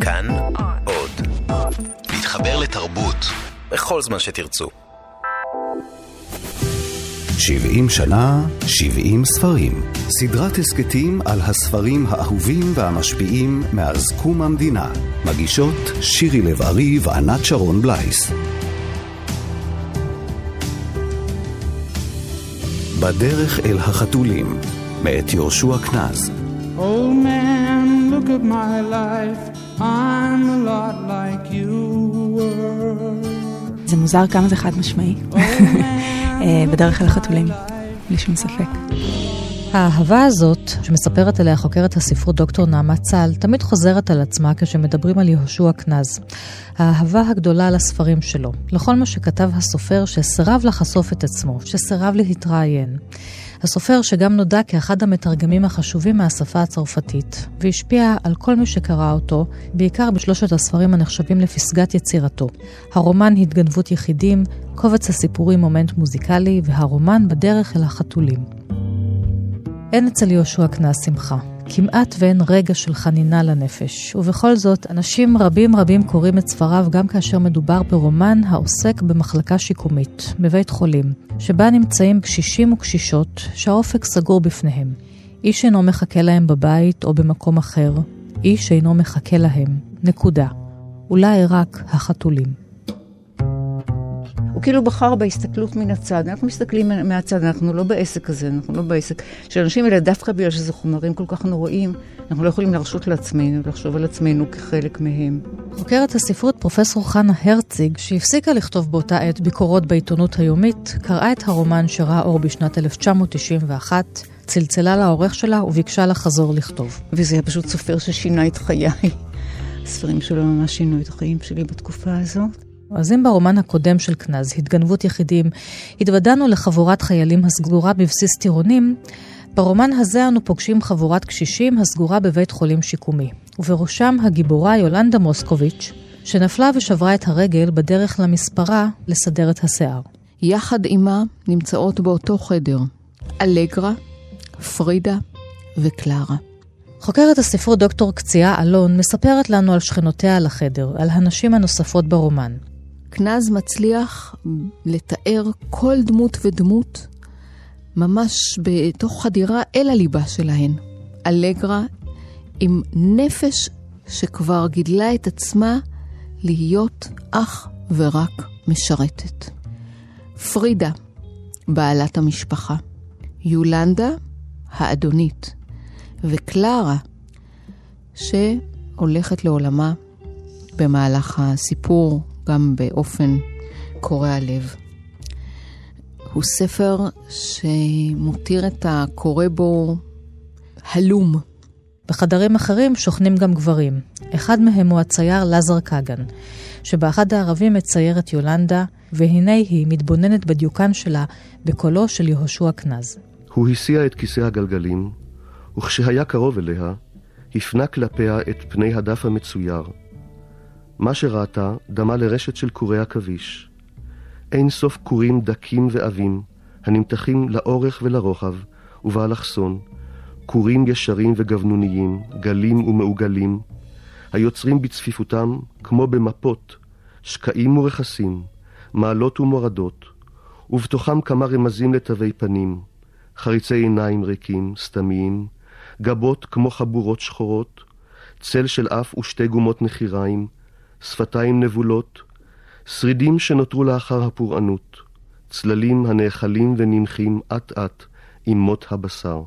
כאן עוד. להתחבר לתרבות בכל זמן שתרצו. 70 שנה, 70 ספרים. סדרת הסכתים על הספרים האהובים והמשפיעים מאז קום המדינה. מגישות שירי לב-ארי וענת שרון בלייס. בדרך אל החתולים, מאת יהושע קנז. Old at my life. I'm a lot like you were. זה מוזר כמה זה חד משמעי. אה, בדרך אל החתולים, בלי שום ספק. האהבה הזאת, שמספרת עליה חוקרת הספרות דוקטור נעמה צל, תמיד חוזרת על עצמה כשמדברים על יהושע קנז. האהבה הגדולה לספרים שלו, לכל מה שכתב הסופר שסירב לחשוף את עצמו, שסירב להתראיין. הסופר שגם נודע כאחד המתרגמים החשובים מהשפה הצרפתית, והשפיע על כל מי שקרא אותו, בעיקר בשלושת הספרים הנחשבים לפסגת יצירתו. הרומן התגנבות יחידים, קובץ הסיפורים מומנט מוזיקלי, והרומן בדרך אל החתולים. אין אצל יהושע קנס שמחה. כמעט ואין רגע של חנינה לנפש, ובכל זאת, אנשים רבים רבים קוראים את ספריו גם כאשר מדובר ברומן העוסק במחלקה שיקומית, בבית חולים, שבה נמצאים קשישים וקשישות שהאופק סגור בפניהם. איש אינו מחכה להם בבית או במקום אחר, איש אינו מחכה להם. נקודה. אולי רק החתולים. הוא כאילו בחר בהסתכלות מן הצד. אנחנו מסתכלים מהצד, אנחנו לא בעסק הזה, אנחנו לא בעסק. שאנשים האלה, דווקא בגלל שזה חומרים כל כך נוראים, אנחנו לא יכולים להרשות לעצמנו, לחשוב על עצמנו כחלק מהם. חוקרת הספרות פרופסור חנה הרציג, שהפסיקה לכתוב באותה עת ביקורות בעיתונות היומית, קראה את הרומן שראה אור בשנת 1991, צלצלה לעורך שלה וביקשה לחזור לכתוב. וזה היה פשוט סופר ששינה את חיי. הספרים שלו ממש שינו את החיים שלי בתקופה הזאת. אז אם ברומן הקודם של קנז, התגנבות יחידים, התוודענו לחבורת חיילים הסגורה בבסיס טירונים, ברומן הזה אנו פוגשים חבורת קשישים הסגורה בבית חולים שיקומי, ובראשם הגיבורה יולנדה מוסקוביץ', שנפלה ושברה את הרגל בדרך למספרה לסדר את השיער. יחד עימה נמצאות באותו חדר אלגרה, פרידה וקלרה. חוקרת הספרות דוקטור קציעה אלון מספרת לנו על שכנותיה על החדר, על הנשים הנוספות ברומן. קנז מצליח לתאר כל דמות ודמות ממש בתוך חדירה אל הליבה שלהן. אלגרה עם נפש שכבר גידלה את עצמה להיות אך ורק משרתת. פרידה, בעלת המשפחה. יולנדה, האדונית. וקלרה, שהולכת לעולמה במהלך הסיפור גם באופן קורע לב. הוא ספר שמותיר את הקורא בו הלום. בחדרים אחרים שוכנים גם גברים. אחד מהם הוא הצייר לזר קגן, שבאחד הערבים מצייר את יולנדה, והנה היא מתבוננת בדיוקן שלה בקולו של יהושע קנז. הוא הסיע את כיסא הגלגלים, וכשהיה קרוב אליה, הפנה כלפיה את פני הדף המצויר, מה שראתה דמה לרשת של קורי עכביש. אין סוף קורים דקים ועבים, הנמתחים לאורך ולרוחב, ובאלכסון, קורים ישרים וגבנוניים, גלים ומעוגלים, היוצרים בצפיפותם, כמו במפות, שקעים ורכסים, מעלות ומורדות, ובתוכם כמה רמזים לתווי פנים, חריצי עיניים ריקים, סתמיים, גבות כמו חבורות שחורות, צל של אף ושתי גומות נחיריים, שפתיים נבולות, שרידים שנותרו לאחר הפורענות, צללים הנאכלים ונמחים אט אט עם מות הבשר.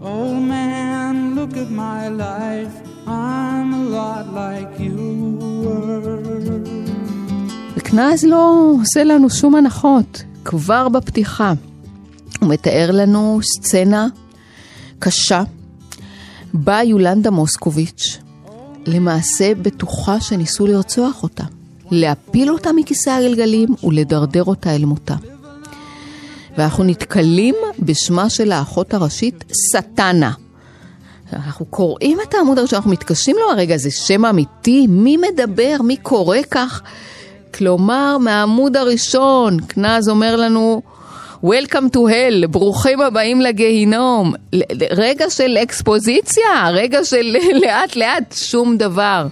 Old man, look at my life. I'm a lot like you were. וקנז לא עושה לנו שום הנחות, כבר בפתיחה. הוא מתאר לנו סצנה קשה, בה יולנדה מוסקוביץ' למעשה בטוחה שניסו לרצוח אותה, להפיל אותה מכיסא הגלגלים ולדרדר אותה אל מותה. ואנחנו נתקלים בשמה של האחות הראשית, סטנה. אנחנו קוראים את העמוד הראשון, אנחנו מתקשים לו, הרגע זה שם אמיתי, מי מדבר, מי קורא כך? כלומר, מהעמוד הראשון, קנז אומר לנו, Welcome to hell, ברוכים הבאים לגיהינום. רגע של אקספוזיציה, רגע של לאט לאט, שום דבר.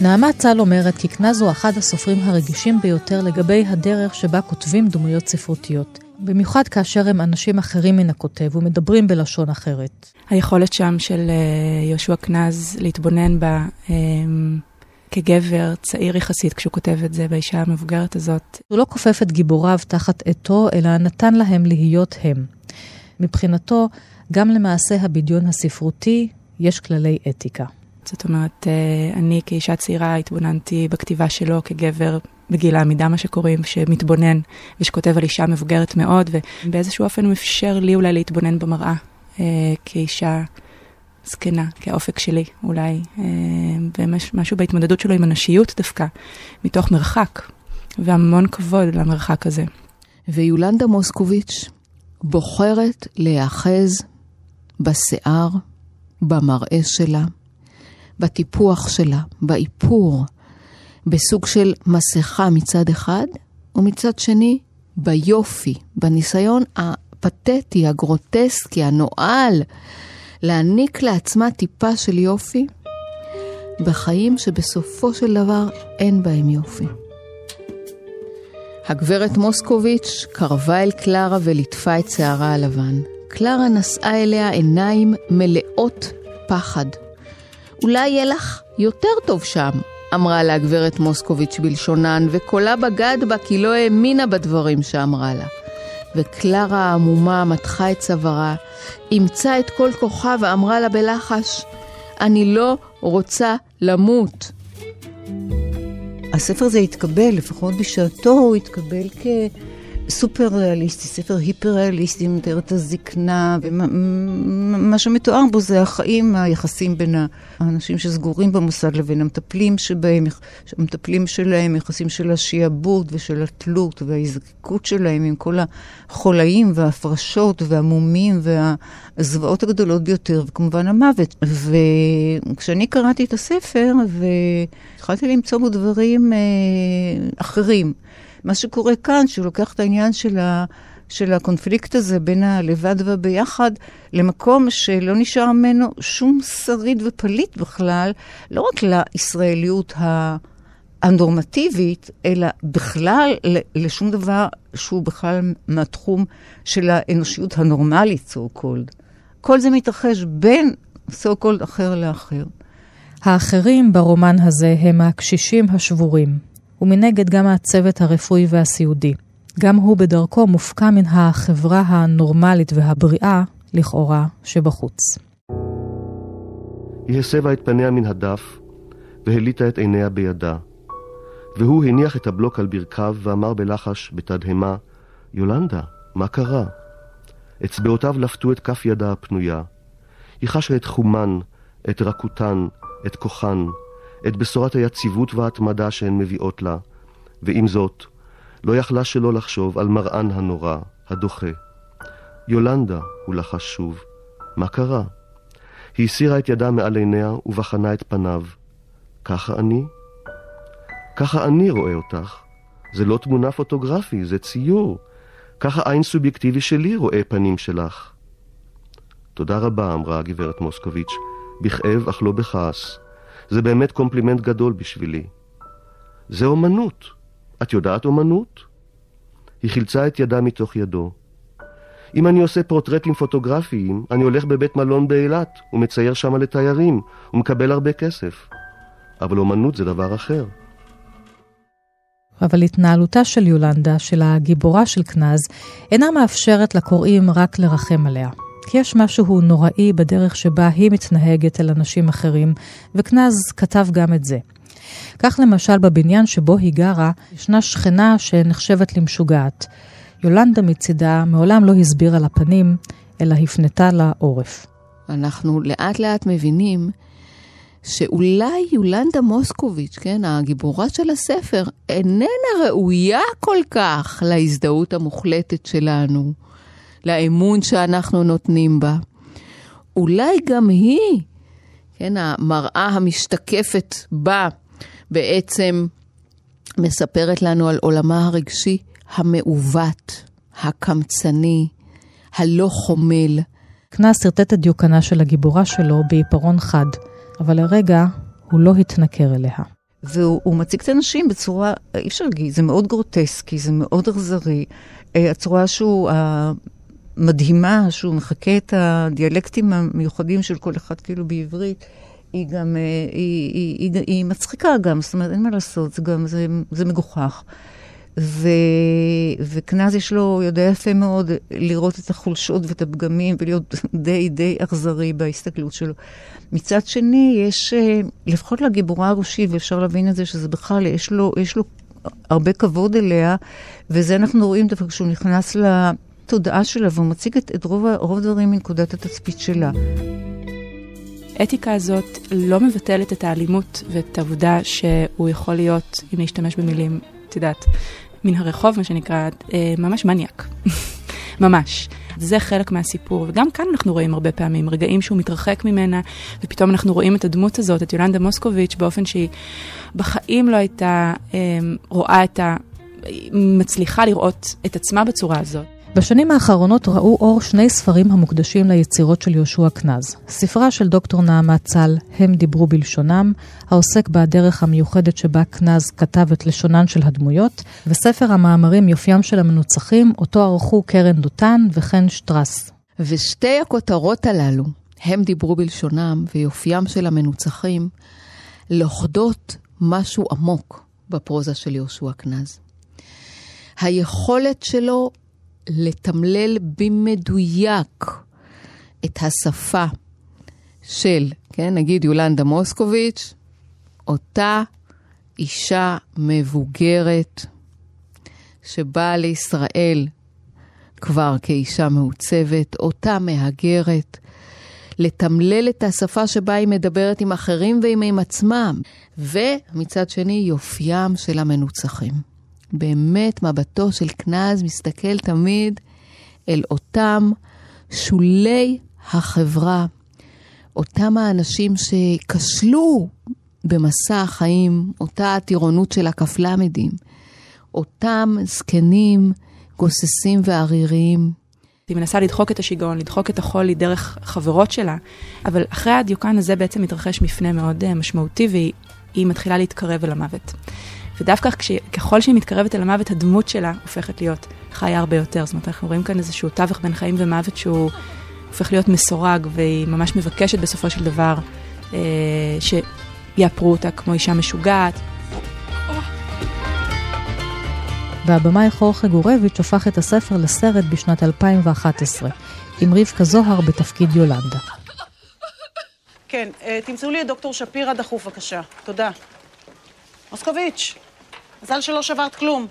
נעמה צל אומרת כי קנז הוא אחד הסופרים הרגישים ביותר לגבי הדרך שבה כותבים דמויות ספרותיות. במיוחד כאשר הם אנשים אחרים מן הכותב ומדברים בלשון אחרת. היכולת שם של אה, יהושע קנז להתבונן בה אה, כגבר צעיר יחסית כשהוא כותב את זה באישה המבוגרת הזאת. הוא לא כופף את גיבוריו תחת עטו, אלא נתן להם להיות הם. מבחינתו, גם למעשה הבדיון הספרותי יש כללי אתיקה. זאת אומרת, אה, אני כאישה צעירה התבוננתי בכתיבה שלו כגבר בגיל העמידה, מה שקוראים, שמתבונן ושכותב על אישה מבוגרת מאוד, ובאיזשהו אופן הוא אפשר לי אולי להתבונן במראה אה, כאישה זקנה, כאופק שלי אולי, אה, ומשהו בהתמודדות שלו עם הנשיות דווקא, מתוך מרחק, והמון כבוד למרחק הזה. ויולנדה מוסקוביץ' בוחרת להיאחז בשיער, במראה שלה, בטיפוח שלה, באיפור, בסוג של מסכה מצד אחד, ומצד שני, ביופי, בניסיון הפתטי, הגרוטסקי, הנואל, להעניק לעצמה טיפה של יופי, בחיים שבסופו של דבר אין בהם יופי. הגברת מוסקוביץ' קרבה אל קלרה וליטפה את שערה הלבן. קלרה נשאה אליה עיניים מלאות פחד. אולי יהיה לך יותר טוב שם, אמרה לה הגברת מוסקוביץ' בלשונן, וקולה בגד בה כי לא האמינה בדברים שאמרה לה. וקלרה העמומה מתחה את צווארה, אימצה את כל כוחה ואמרה לה בלחש, אני לא רוצה למות. הספר הזה התקבל, לפחות בשעתו הוא התקבל כ... סופר ריאליסטי, ספר היפר ריאליסטי, מתאר את הזקנה, ומה שמתואר בו זה החיים, היחסים בין האנשים שסגורים במוסד לבין המטפלים שבהם, המטפלים שלהם, יחסים של השיעבוד ושל התלות וההזקקות שלהם עם כל החולאים וההפרשות והמומים והזוועות הגדולות ביותר, וכמובן המוות. וכשאני קראתי את הספר, והתחלתי למצוא בו דברים אה, אחרים. מה שקורה כאן, שהוא לוקח את העניין של, ה, של הקונפליקט הזה בין הלבד והביחד, למקום שלא נשאר ממנו שום שריד ופליט בכלל, לא רק לישראליות. הנורמטיבית, אלא בכלל לשום דבר שהוא בכלל מהתחום של האנושיות הנורמלית, so called. כל זה מתרחש בין so called אחר לאחר. האחרים ברומן הזה הם הקשישים השבורים, ומנגד גם הצוות הרפואי והסיעודי. גם הוא בדרכו מופקע מן החברה הנורמלית והבריאה, לכאורה, שבחוץ. היא הסבה את פניה מן הדף, והליטה את עיניה בידה. והוא הניח את הבלוק על ברכיו ואמר בלחש, בתדהמה, יולנדה, מה קרה? אצבעותיו לפתו את כף ידה הפנויה. היא חשה את חומן, את רכותן, את כוחן, את בשורת היציבות וההתמדה שהן מביאות לה, ועם זאת, לא יכלה שלא לחשוב על מראן הנורא, הדוחה. יולנדה, הוא לחש שוב, מה קרה? היא הסירה את ידה מעל עיניה ובחנה את פניו. ככה אני? ככה אני רואה אותך. זה לא תמונה פוטוגרפי, זה ציור. ככה עין סובייקטיבי שלי רואה פנים שלך. תודה רבה, אמרה הגברת מוסקוביץ', בכאב אך לא בכעס. זה באמת קומפלימנט גדול בשבילי. זה אומנות. את יודעת אומנות? היא חילצה את ידה מתוך ידו. אם אני עושה פורטרטים פוטוגרפיים, אני הולך בבית מלון באילת ומצייר שם לתיירים ומקבל הרבה כסף. אבל אומנות זה דבר אחר. אבל התנהלותה של יולנדה, של הגיבורה של קנז, אינה מאפשרת לקוראים רק לרחם עליה. כי יש משהו נוראי בדרך שבה היא מתנהגת אל אנשים אחרים, וקנז כתב גם את זה. כך למשל בבניין שבו היא גרה, ישנה שכנה שנחשבת למשוגעת. יולנדה מצידה מעולם לא הסבירה לה פנים, אלא הפנתה לה עורף. אנחנו לאט לאט מבינים שאולי יולנדה מוסקוביץ', כן, הגיבורה של הספר, איננה ראויה כל כך להזדהות המוחלטת שלנו. לאמון שאנחנו נותנים בה. אולי גם היא, כן, המראה המשתקפת בה בעצם מספרת לנו על עולמה הרגשי המעוות, הקמצני, הלא חומל. קנס שרטט את דיוקנה של הגיבורה שלו בעיפרון חד, אבל לרגע הוא לא התנכר אליה. והוא מציג את האנשים בצורה, אי אפשר להגיד, זה מאוד גרוטסקי, זה מאוד אכזרי. אה, הצורה שהוא, המדהימה, שהוא מחקה את הדיאלקטים המיוחדים של כל אחד כאילו בעברית, היא גם, אה, היא, היא, היא, היא מצחיקה גם, זאת אומרת, אין מה לעשות, זה גם, זה, זה מגוחך. ו... וקנז יש לו, יודע יפה מאוד לראות את החולשות ואת הפגמים ולהיות די די אכזרי בהסתכלות שלו. מצד שני, יש, אה, לפחות לגיבורה הראשית, ואפשר להבין את זה, שזה בכלל, יש לו, יש לו הרבה כבוד אליה, וזה אנחנו רואים דווקא כשהוא נכנס לתודעה שלה, והוא מציג את, את רוב, רוב הדברים מנקודת התצפית שלה. האתיקה הזאת לא מבטלת את האלימות ואת העובדה שהוא יכול להיות, אם להשתמש במילים, את יודעת, מן הרחוב, מה שנקרא, אה, ממש מניאק. ממש. זה חלק מהסיפור, וגם כאן אנחנו רואים הרבה פעמים רגעים שהוא מתרחק ממנה, ופתאום אנחנו רואים את הדמות הזאת, את יולנדה מוסקוביץ', באופן שהיא בחיים לא הייתה אה, רואה את ה... מצליחה לראות את עצמה בצורה הזאת. בשנים האחרונות ראו אור שני ספרים המוקדשים ליצירות של יהושע קנז. ספרה של דוקטור נעמה צל, הם דיברו בלשונם, העוסק בדרך המיוחדת שבה קנז כתב את לשונן של הדמויות, וספר המאמרים יופיים של המנוצחים, אותו ערכו קרן דותן וחן שטרס. ושתי הכותרות הללו, הם דיברו בלשונם ויופיים של המנוצחים, לוכדות משהו עמוק בפרוזה של יהושע קנז. היכולת שלו לתמלל במדויק את השפה של, כן, נגיד יולנדה מוסקוביץ', אותה אישה מבוגרת שבאה לישראל כבר כאישה מעוצבת, אותה מהגרת, לתמלל את השפה שבה היא מדברת עם אחרים ועם עם עצמם, ומצד שני יופיים של המנוצחים. באמת מבטו של קנז מסתכל תמיד אל אותם שולי החברה, אותם האנשים שכשלו במסע החיים, אותה הטירונות של הכ"למדים, אותם זקנים, גוססים ועריריים. היא מנסה לדחוק את השיגעון, לדחוק את החולי דרך חברות שלה, אבל אחרי הדיוקן הזה בעצם מתרחש מפנה מאוד אה, משמעותי והיא מתחילה להתקרב אל המוות. ודווקא כש, ככל שהיא מתקרבת אל המוות, הדמות שלה הופכת להיות חיה הרבה יותר. זאת אומרת, אנחנו רואים כאן איזשהו תווך בין חיים ומוות שהוא הופך להיות מסורג, והיא ממש מבקשת בסופו של דבר אה, שיאפרו אותה כמו אישה משוגעת. והבמאי חורכה גורביץ' הפך את הספר לסרט בשנת 2011, עם רבקה זוהר בתפקיד יולנדה. כן, אה, תמצאו לי את דוקטור שפירא דחוף בבקשה. תודה. מוסקוביץ', מזל שלא שברת כלום.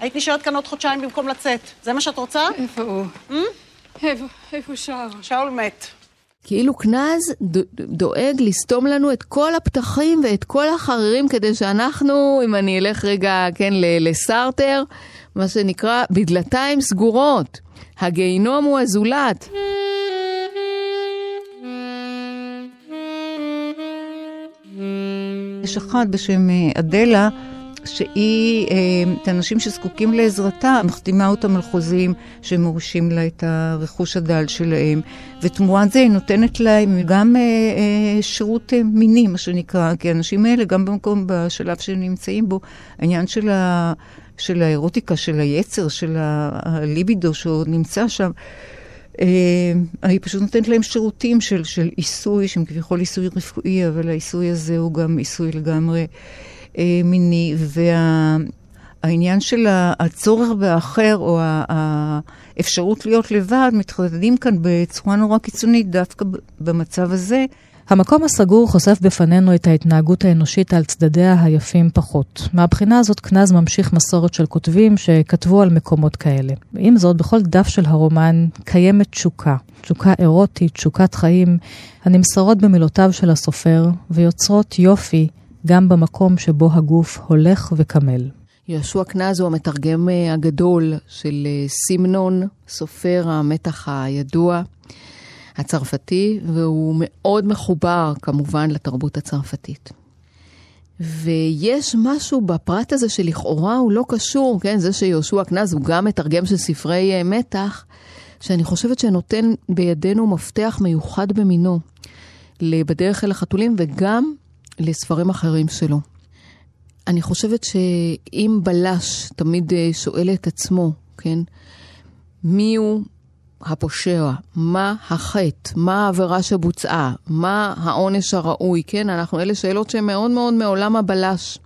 היית נשארת כאן עוד חודשיים במקום לצאת. זה מה שאת רוצה? איפה הוא? Hmm? איפה, איפה שאול? שאול מת. כאילו קנז דואג לסתום לנו את כל הפתחים ואת כל החררים כדי שאנחנו, אם אני אלך רגע, כן, לסארטר, מה שנקרא, בדלתיים סגורות. הגיהינום הוא הזולת. יש אחת בשם אה, אדלה, שהיא, אה, את האנשים שזקוקים לעזרתה, מחתימה אותם על חוזים שמורשים לה את הרכוש הדל שלהם, ותמורת זה היא נותנת להם גם אה, שירות מיני, מה שנקרא, כי האנשים האלה, גם במקום, בשלב שהם נמצאים בו, העניין של ה... של האירוטיקה, של היצר, של הליבידו שעוד נמצא שם, אה, היא פשוט נותנת להם שירותים של, של עיסוי, שהם כביכול עיסוי רפואי, אבל העיסוי הזה הוא גם עיסוי לגמרי אה, מיני. והעניין של הצורך באחר, או האפשרות להיות לבד, מתחדדים כאן בצורה נורא קיצונית, דווקא במצב הזה. המקום הסגור חושף בפנינו את ההתנהגות האנושית על צדדיה היפים פחות. מהבחינה הזאת קנז ממשיך מסורת של כותבים שכתבו על מקומות כאלה. עם זאת, בכל דף של הרומן קיימת תשוקה, תשוקה אירוטית, תשוקת חיים, הנמסרות במילותיו של הסופר, ויוצרות יופי גם במקום שבו הגוף הולך וקמל. יהושע קנז הוא המתרגם אה, הגדול של אה, סימנון, סופר המתח הידוע. הצרפתי, והוא מאוד מחובר כמובן לתרבות הצרפתית. ויש משהו בפרט הזה שלכאורה הוא לא קשור, כן? זה שיהושע קנז הוא גם מתרגם של ספרי אה, מתח, שאני חושבת שנותן בידינו מפתח מיוחד במינו, בדרך אל החתולים וגם לספרים אחרים שלו. אני חושבת שאם בלש תמיד אה, שואל את עצמו, כן, מי הוא הפושע, מה החטא, מה העבירה שבוצעה, מה העונש הראוי, כן, אנחנו, אלה שאלות שהן מאוד מאוד מעולם הבלש.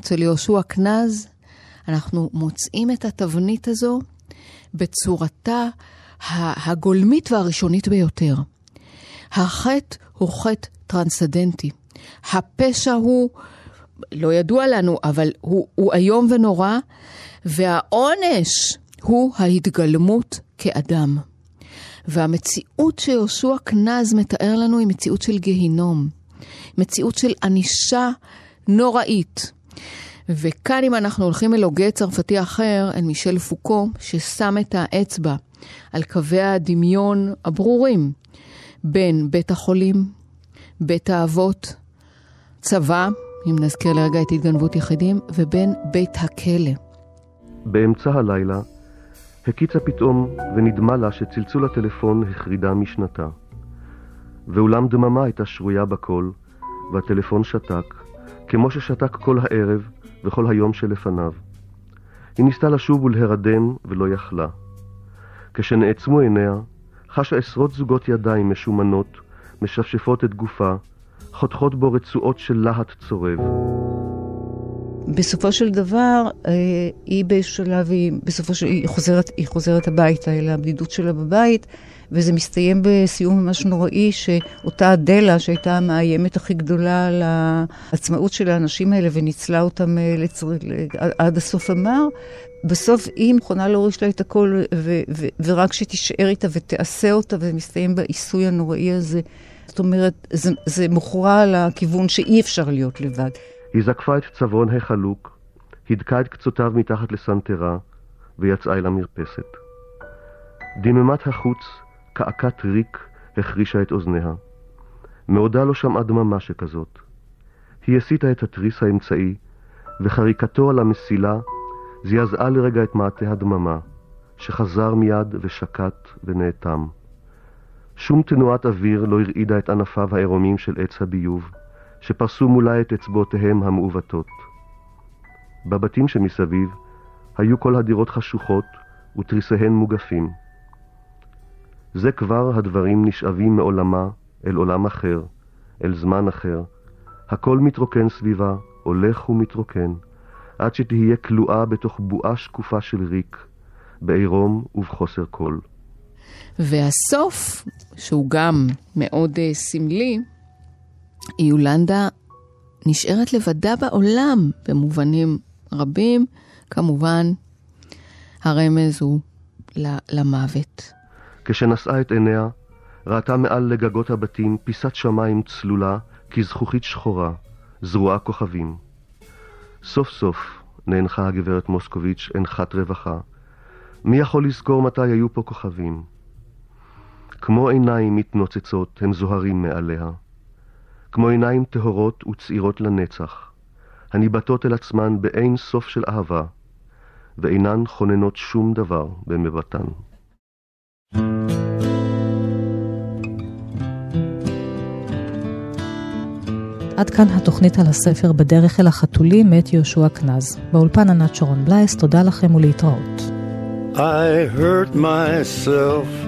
אצל יהושע קנז, אנחנו מוצאים את התבנית הזו בצורתה הגולמית והראשונית ביותר. החטא הוא חטא טרנסדנטי. הפשע הוא, לא ידוע לנו, אבל הוא, הוא איום ונורא, והעונש הוא ההתגלמות כאדם. והמציאות שיהושע קנז מתאר לנו היא מציאות של גיהינום, מציאות של ענישה נוראית. וכאן אם אנחנו הולכים אל הוגה צרפתי אחר, אל מישל פוקו, ששם את האצבע על קווי הדמיון הברורים בין בית החולים, בית האבות, צבא, אם נזכיר לרגע את התגנבות יחידים, ובין בית הכלא. באמצע הלילה הקיצה פתאום ונדמה לה שצלצול הטלפון החרידה משנתה. ואולם דממה הייתה שרויה בקול, והטלפון שתק, כמו ששתק כל הערב וכל היום שלפניו. היא ניסתה לשוב ולהרדם ולא יכלה. כשנעצמו עיניה, חשה עשרות זוגות ידיים משומנות, משפשפות את גופה, חותכות בו רצועות של להט צורב. בסופו של דבר, אה, היא בשלב, היא, בסופו של, היא חוזרת, היא חוזרת הביתה, אל הבדידות שלה בבית, וזה מסתיים בסיום ממש נוראי, שאותה אדלה, שהייתה המאיימת הכי גדולה על העצמאות של האנשים האלה, וניצלה אותם אה, לצר... עד הסוף המר, בסוף היא מוכנה להוריש לה את הכל, ו- ו- ורק שתישאר איתה ותעשה אותה, ומסתיים בעיסוי הנוראי הזה. זאת אומרת, זה, זה מוכרע לכיוון שאי אפשר להיות לבד. היא זקפה את צווארון החלוק, הדקה את קצותיו מתחת לסנטרה, ויצאה אל המרפסת. דממת החוץ, קעקת ריק, החרישה את אוזניה. מעודה לא שמעה דממה שכזאת. היא הסיטה את התריס האמצעי, וחריקתו על המסילה זעזעה לרגע את מעטה הדממה, שחזר מיד ושקט ונאטם. שום תנועת אוויר לא הרעידה את ענפיו העירומים של עץ הביוב, שפרסו מולה את אצבעותיהם המעוותות. בבתים שמסביב היו כל הדירות חשוכות ותריסיהן מוגפים. זה כבר הדברים נשאבים מעולמה אל עולם אחר, אל זמן אחר. הכל מתרוקן סביבה, הולך ומתרוקן, עד שתהיה כלואה בתוך בועה שקופה של ריק, בעירום ובחוסר קול. והסוף, שהוא גם מאוד uh, סמלי, יולנדה נשארת לבדה בעולם במובנים רבים, כמובן הרמז הוא למוות. כשנשאה את עיניה, ראתה מעל לגגות הבתים פיסת שמיים צלולה כזכוכית שחורה, זרועה כוכבים. סוף סוף נאנחה הגברת מוסקוביץ' אנחת רווחה. מי יכול לזכור מתי היו פה כוכבים? כמו עיניים מתנוצצות הם זוהרים מעליה. כמו עיניים טהורות וצעירות לנצח, הניבטות אל עצמן באין סוף של אהבה, ואינן חוננות שום דבר במבטן. עד כאן התוכנית על הספר בדרך אל החתולים מאת יהושע קנז. באולפן ענת שרון בלייס, תודה לכם ולהתראות. I hurt myself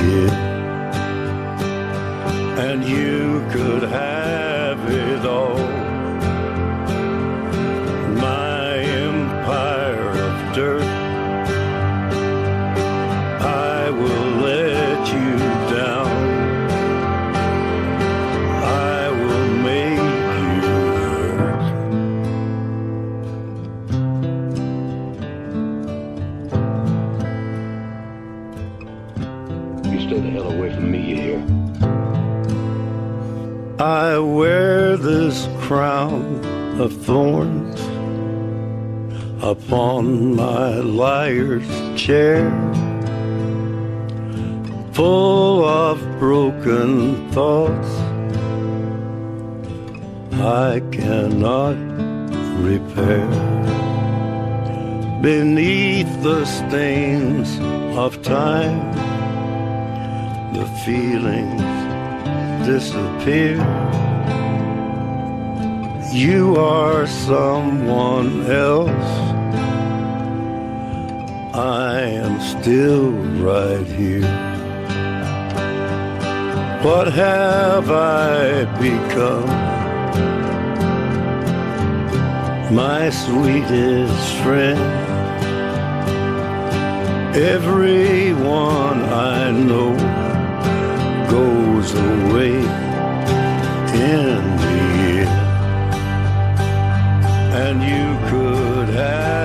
and you could have it all. Liar's chair, full of broken thoughts I cannot repair. Beneath the stains of time, the feelings disappear. You are someone else. I am still right here. What have I become? My sweetest friend. Everyone I know goes away in the end. And you could have